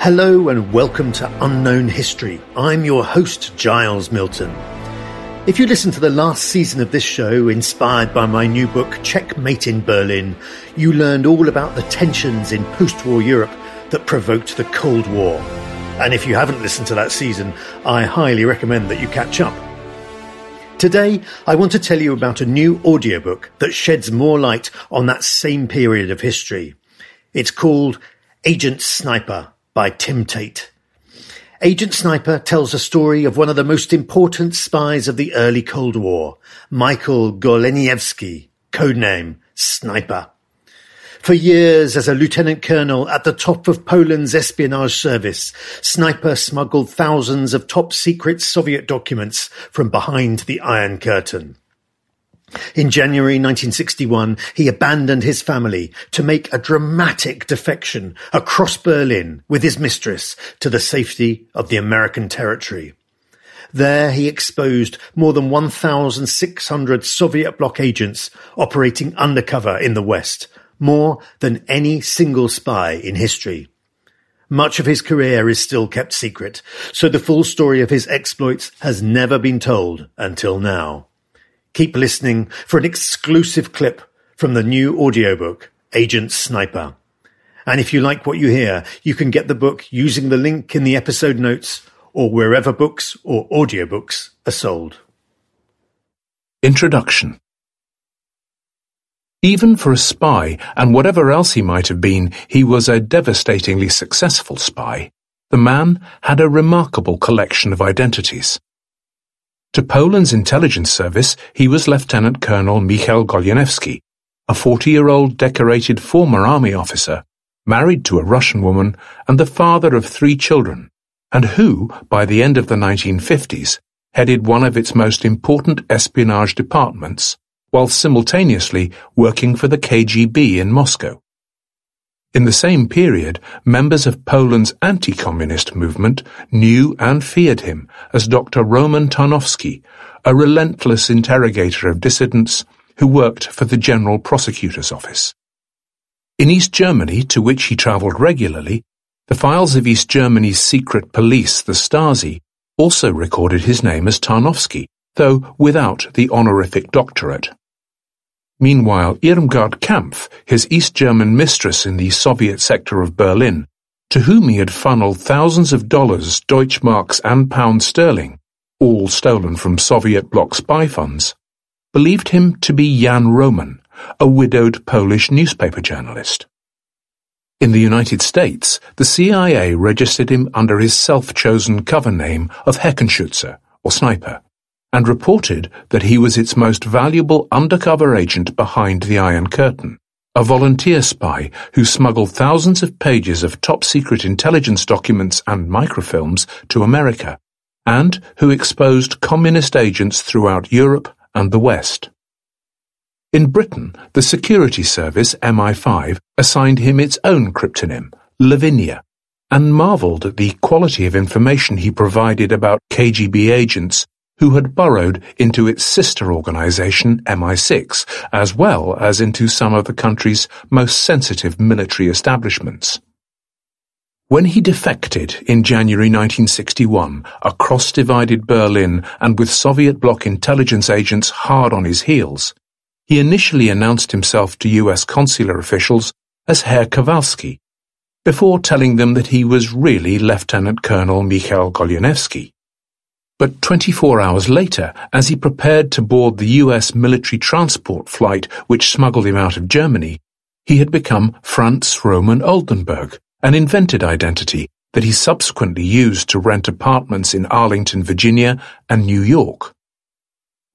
Hello and welcome to Unknown History. I'm your host, Giles Milton. If you listened to the last season of this show, inspired by my new book, Checkmate in Berlin, you learned all about the tensions in post war Europe that provoked the Cold War. And if you haven't listened to that season, I highly recommend that you catch up. Today, I want to tell you about a new audiobook that sheds more light on that same period of history. It's called Agent Sniper by Tim Tate. Agent Sniper tells a story of one of the most important spies of the early Cold War, Michael Goleniewski, codename Sniper. For years as a lieutenant colonel at the top of Poland's espionage service, Sniper smuggled thousands of top secret Soviet documents from behind the Iron Curtain. In January 1961, he abandoned his family to make a dramatic defection across Berlin with his mistress to the safety of the American territory. There he exposed more than 1,600 Soviet bloc agents operating undercover in the West, more than any single spy in history. Much of his career is still kept secret, so the full story of his exploits has never been told until now. Keep listening for an exclusive clip from the new audiobook, Agent Sniper. And if you like what you hear, you can get the book using the link in the episode notes or wherever books or audiobooks are sold. Introduction Even for a spy, and whatever else he might have been, he was a devastatingly successful spy. The man had a remarkable collection of identities. To Poland's intelligence service, he was Lieutenant Colonel Michał Goleniewski, a 40-year-old decorated former army officer, married to a Russian woman and the father of three children, and who, by the end of the 1950s, headed one of its most important espionage departments, while simultaneously working for the KGB in Moscow. In the same period, members of Poland's anti-communist movement knew and feared him as Dr. Roman Tarnowski, a relentless interrogator of dissidents who worked for the General Prosecutor's Office. In East Germany, to which he travelled regularly, the files of East Germany's secret police, the Stasi, also recorded his name as Tarnowski, though without the honorific doctorate. Meanwhile, Irmgard Kampf, his East German mistress in the Soviet sector of Berlin, to whom he had funneled thousands of dollars, Deutschmarks and pounds sterling, all stolen from Soviet bloc spy funds, believed him to be Jan Roman, a widowed Polish newspaper journalist. In the United States, the CIA registered him under his self-chosen cover name of Heckenschützer, or Sniper and reported that he was its most valuable undercover agent behind the Iron Curtain, a volunteer spy who smuggled thousands of pages of top-secret intelligence documents and microfilms to America, and who exposed communist agents throughout Europe and the West. In Britain, the security service MI5 assigned him its own cryptonym, Lavinia, and marvelled at the quality of information he provided about KGB agents who had burrowed into its sister organization MI6, as well as into some of the country's most sensitive military establishments. When he defected in January 1961 across divided Berlin and with Soviet bloc intelligence agents hard on his heels, he initially announced himself to US consular officials as Herr Kowalski, before telling them that he was really Lieutenant Colonel Mikhail Goleniewski. But 24 hours later, as he prepared to board the US military transport flight which smuggled him out of Germany, he had become Franz Roman Oldenburg, an invented identity that he subsequently used to rent apartments in Arlington, Virginia and New York.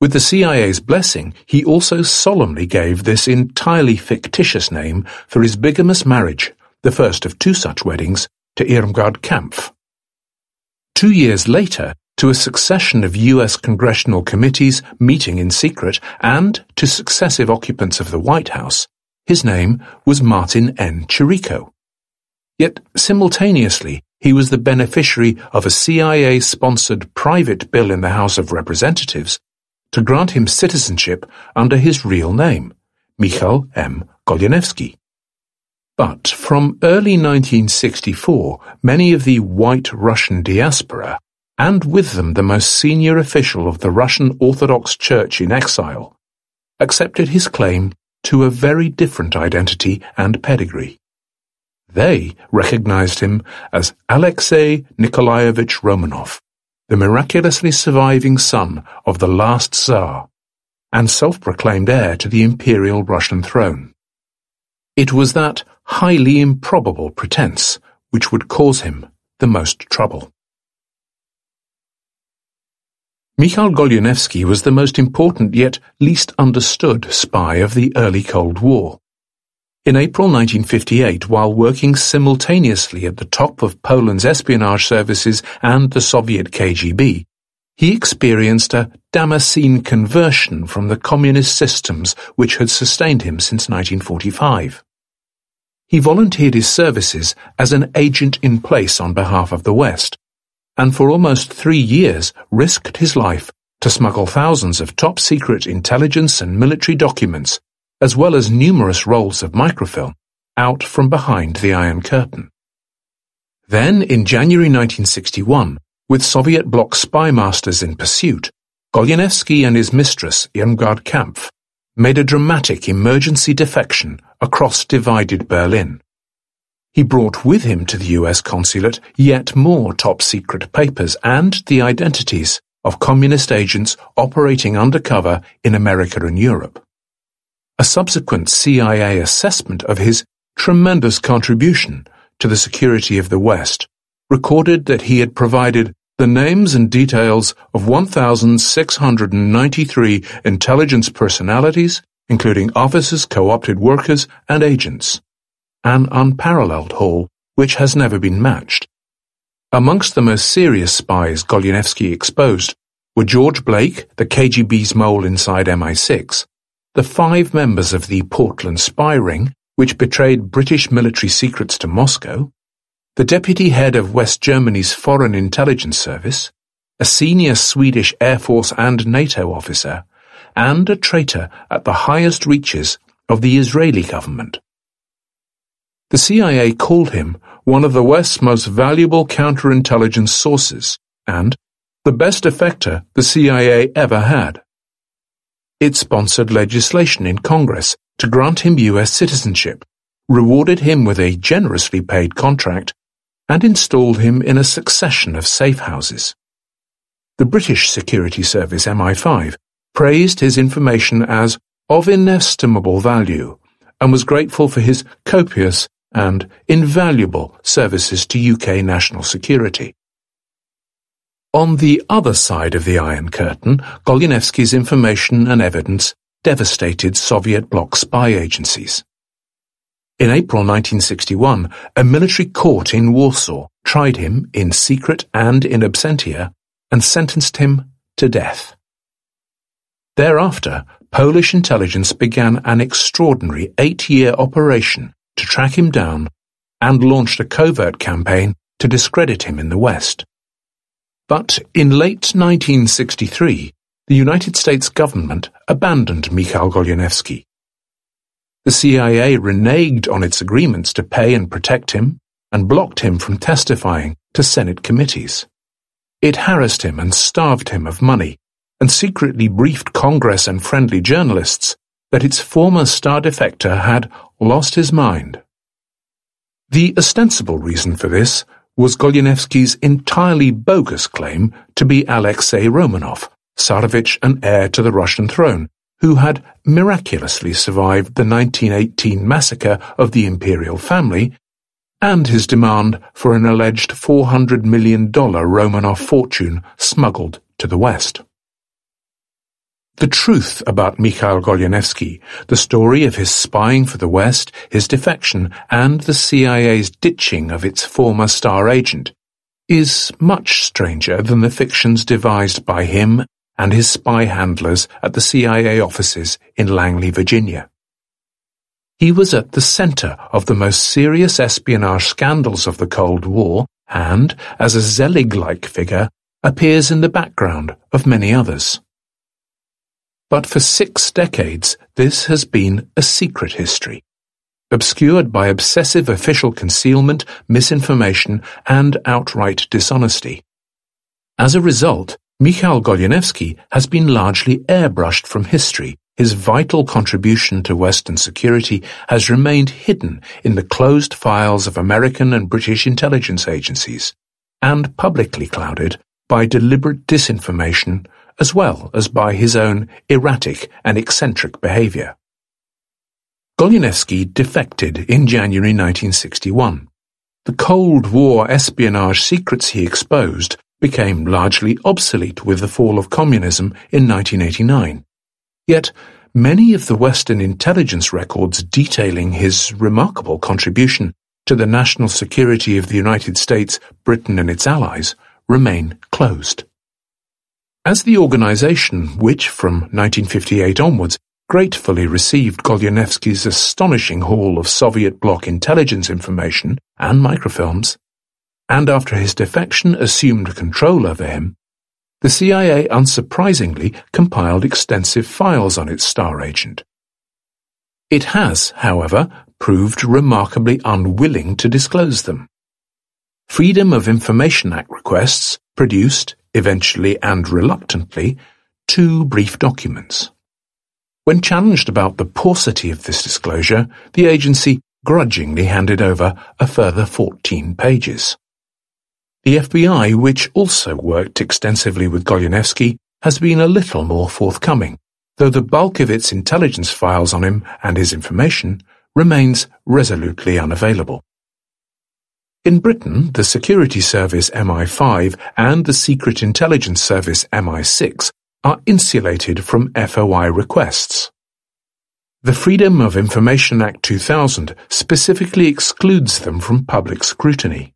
With the CIA's blessing, he also solemnly gave this entirely fictitious name for his bigamous marriage, the first of two such weddings, to Irmgard Kampf. Two years later, to a succession of U.S. congressional committees meeting in secret and to successive occupants of the White House, his name was Martin N. Chirico. Yet simultaneously, he was the beneficiary of a CIA-sponsored private bill in the House of Representatives to grant him citizenship under his real name, Michal M. Goleniewski. But from early 1964, many of the white Russian diaspora, and with them the most senior official of the Russian Orthodox Church in exile, accepted his claim to a very different identity and pedigree. They recognized him as Alexei Nikolaevich Romanov, the miraculously surviving son of the last Tsar, and self-proclaimed heir to the imperial Russian throne. It was that highly improbable pretense which would cause him the most trouble. Mikhail Goleniewski was the most important yet least understood spy of the early Cold War. In April 1958, while working simultaneously at the top of Poland's espionage services and the Soviet KGB, he experienced a Damascene conversion from the communist systems which had sustained him since 1945. He volunteered his services as an agent in place on behalf of the West, and for almost three years risked his life to smuggle thousands of top-secret intelligence and military documents as well as numerous rolls of microfilm, out from behind the Iron Curtain. Then, in January 1961, with Soviet bloc spy masters in pursuit, Goleniewski and his mistress, Irmgard Kampf, made a dramatic emergency defection across divided Berlin. He brought with him to the US consulate yet more top-secret papers and the identities of communist agents operating undercover in America and Europe. A subsequent CIA assessment of his tremendous contribution to the security of the West recorded that he had provided the names and details of 1,693 intelligence personalities, including officers, co-opted workers, and agents. An unparalleled haul which has never been matched. Amongst the most serious spies Goleniewski exposed were George Blake, the KGB's mole inside MI6, the five members of the Portland spy ring, which betrayed British military secrets to Moscow, the deputy head of West Germany's Foreign Intelligence Service, a senior Swedish Air Force and NATO officer, and a traitor at the highest reaches of the Israeli government. The CIA called him one of the West's most valuable counterintelligence sources and the best effector the CIA ever had. It sponsored legislation in Congress to grant him U.S. citizenship, rewarded him with a generously paid contract, and installed him in a succession of safe houses. The British Security Service MI5 praised his information as of inestimable value and was grateful for his copious and invaluable services to UK national security. On the other side of the Iron Curtain, Goleniewski's information and evidence devastated Soviet bloc spy agencies. In April 1961, a military court in Warsaw tried him in secret and in absentia and sentenced him to death. Thereafter, Polish intelligence began an extraordinary eight-year operation to track him down and launched a covert campaign to discredit him in the West. But in late 1963, the United States government abandoned Mikhail Goleniewski. The CIA reneged on its agreements to pay and protect him and blocked him from testifying to Senate committees. It harassed him and starved him of money and secretly briefed Congress and friendly journalists that its former star defector had lost his mind. The ostensible reason for this was Goleniewski's entirely bogus claim to be Alexei Romanov, Tsarevich and heir to the Russian throne, who had miraculously survived the 1918 massacre of the imperial family, and his demand for an alleged $400 million Romanov fortune smuggled to the West. The truth about Mikhail Goleniewski, the story of his spying for the West, his defection, and the CIA's ditching of its former star agent, is much stranger than the fictions devised by him and his spy handlers at the CIA offices in Langley, Virginia. He was at the center of the most serious espionage scandals of the Cold War and, as a Zelig-like figure, appears in the background of many others. But for six decades this has been a secret history, obscured by obsessive official concealment, misinformation, and outright dishonesty. As a result, Mikhail Goleniewski has been largely airbrushed from history. His vital contribution to Western security has remained hidden in the closed files of American and British intelligence agencies, and publicly clouded by deliberate disinformation as well as by his own erratic and eccentric behavior. Goleniewski defected in January 1961. The Cold War espionage secrets he exposed became largely obsolete with the fall of communism in 1989. Yet, many of the Western intelligence records detailing his remarkable contribution to the national security of the United States, Britain and its allies remain closed. As the organization, which from 1958 onwards gratefully received Goleniewski's astonishing haul of Soviet bloc intelligence information and microfilms, and after his defection assumed control over him, the CIA unsurprisingly compiled extensive files on its star agent. It has, however, proved remarkably unwilling to disclose them. Freedom of Information Act requests produced eventually and reluctantly, two brief documents. When challenged about the paucity of this disclosure, the agency grudgingly handed over a further 14 pages. The FBI, which also worked extensively with Goleniewski, has been a little more forthcoming, though the bulk of its intelligence files on him and his information remains resolutely unavailable. In Britain, the Security Service MI5 and the Secret Intelligence Service MI6 are insulated from FOI requests. The Freedom of Information Act 2000 specifically excludes them from public scrutiny.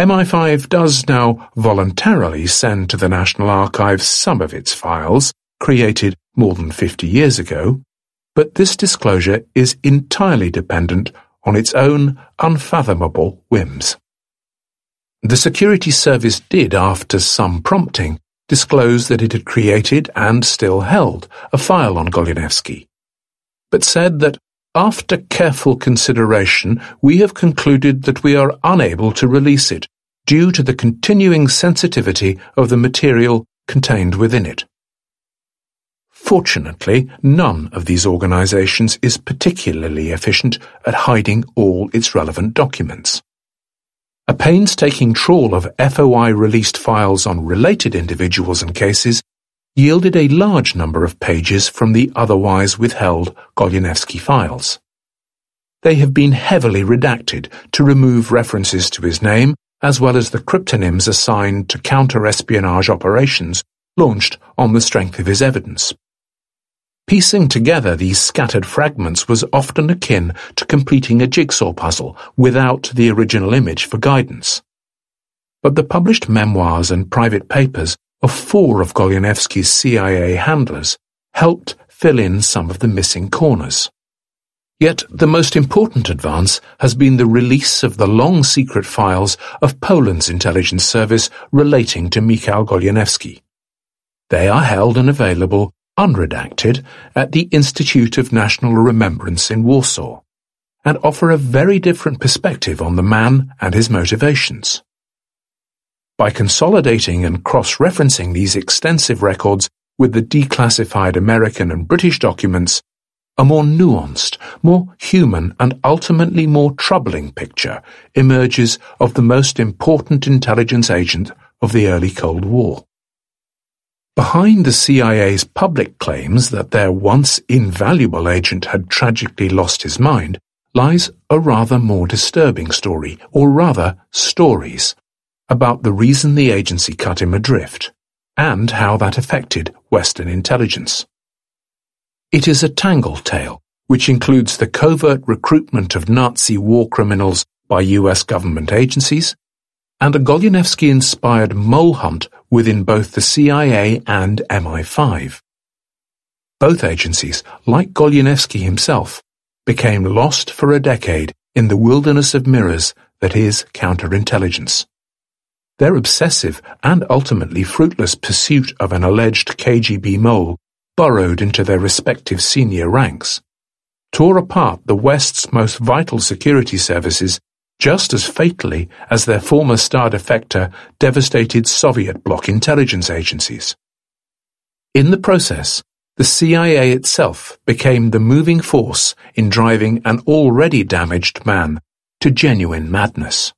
MI5 does now voluntarily send to the National Archives some of its files, created more than 50 years ago, but this disclosure is entirely dependent on its own unfathomable whims. The security service did, after some prompting, disclose that it had created and still held a file on Goleniewski, but said that after careful consideration we have concluded that we are unable to release it due to the continuing sensitivity of the material contained within it. Fortunately, none of these organizations is particularly efficient at hiding all its relevant documents. A painstaking trawl of FOI-released files on related individuals and cases yielded a large number of pages from the otherwise withheld Goleniewski files. They have been heavily redacted to remove references to his name as well as the cryptonyms assigned to counter-espionage operations launched on the strength of his evidence. Piecing together these scattered fragments was often akin to completing a jigsaw puzzle without the original image for guidance. But the published memoirs and private papers of four of Goleniewski's CIA handlers helped fill in some of the missing corners. Yet the most important advance has been the release of the long secret files of Poland's intelligence service relating to Mikhail Goleniewski. They are held and available unredacted, at the Institute of National Remembrance in Warsaw, and offer a very different perspective on the man and his motivations. By consolidating and cross-referencing these extensive records with the declassified American and British documents, a more nuanced, more human and ultimately more troubling picture emerges of the most important intelligence agent of the early Cold War. Behind the CIA's public claims that their once invaluable agent had tragically lost his mind lies a rather more disturbing story, or rather stories, about the reason the agency cut him adrift, and how that affected Western intelligence. It is a tangled tale, which includes the covert recruitment of Nazi war criminals by US government agencies, and a Goleniewski-inspired mole hunt within both the CIA and MI5. Both agencies, like Goleniewski himself, became lost for a decade in the wilderness of mirrors that is counterintelligence. Their obsessive and ultimately fruitless pursuit of an alleged KGB mole burrowed into their respective senior ranks, tore apart the West's most vital security services just as fatally as their former star defector devastated Soviet bloc intelligence agencies. In the process, the CIA itself became the moving force in driving an already damaged man to genuine madness.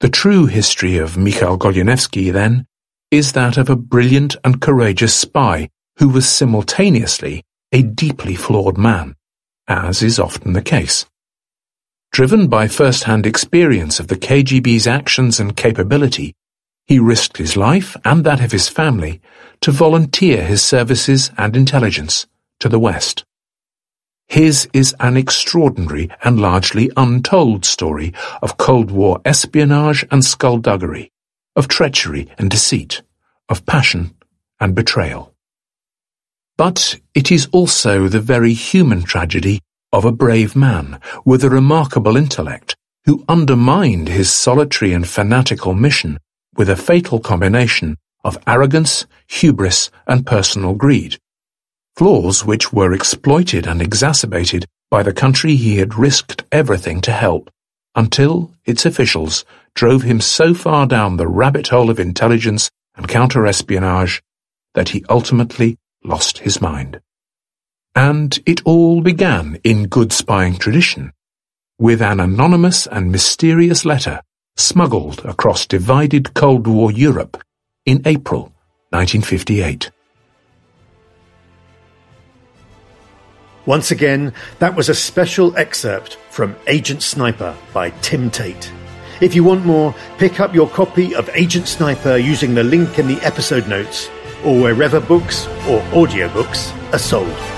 The true history of Mikhail Goleniewski, then, is that of a brilliant and courageous spy who was simultaneously a deeply flawed man, as is often the case. Driven by first-hand experience of the KGB's actions and capability, he risked his life and that of his family to volunteer his services and intelligence to the West. His is an extraordinary and largely untold story of Cold War espionage and skullduggery, of treachery and deceit, of passion and betrayal. But it is also the very human tragedy of a brave man with a remarkable intellect who undermined his solitary and fanatical mission with a fatal combination of arrogance, hubris, and personal greed flaws which were exploited and exacerbated by the country he had risked everything to help, until its officials drove him so far down the rabbit hole of intelligence and counter-espionage that he ultimately lost his mind. And it all began in good spying tradition, with an anonymous and mysterious letter smuggled across divided Cold War Europe in April 1958. Once again, that was a special excerpt from Agent Sniper by Tim Tate. If you want more, pick up your copy of Agent Sniper using the link in the episode notes or wherever books or audiobooks are sold.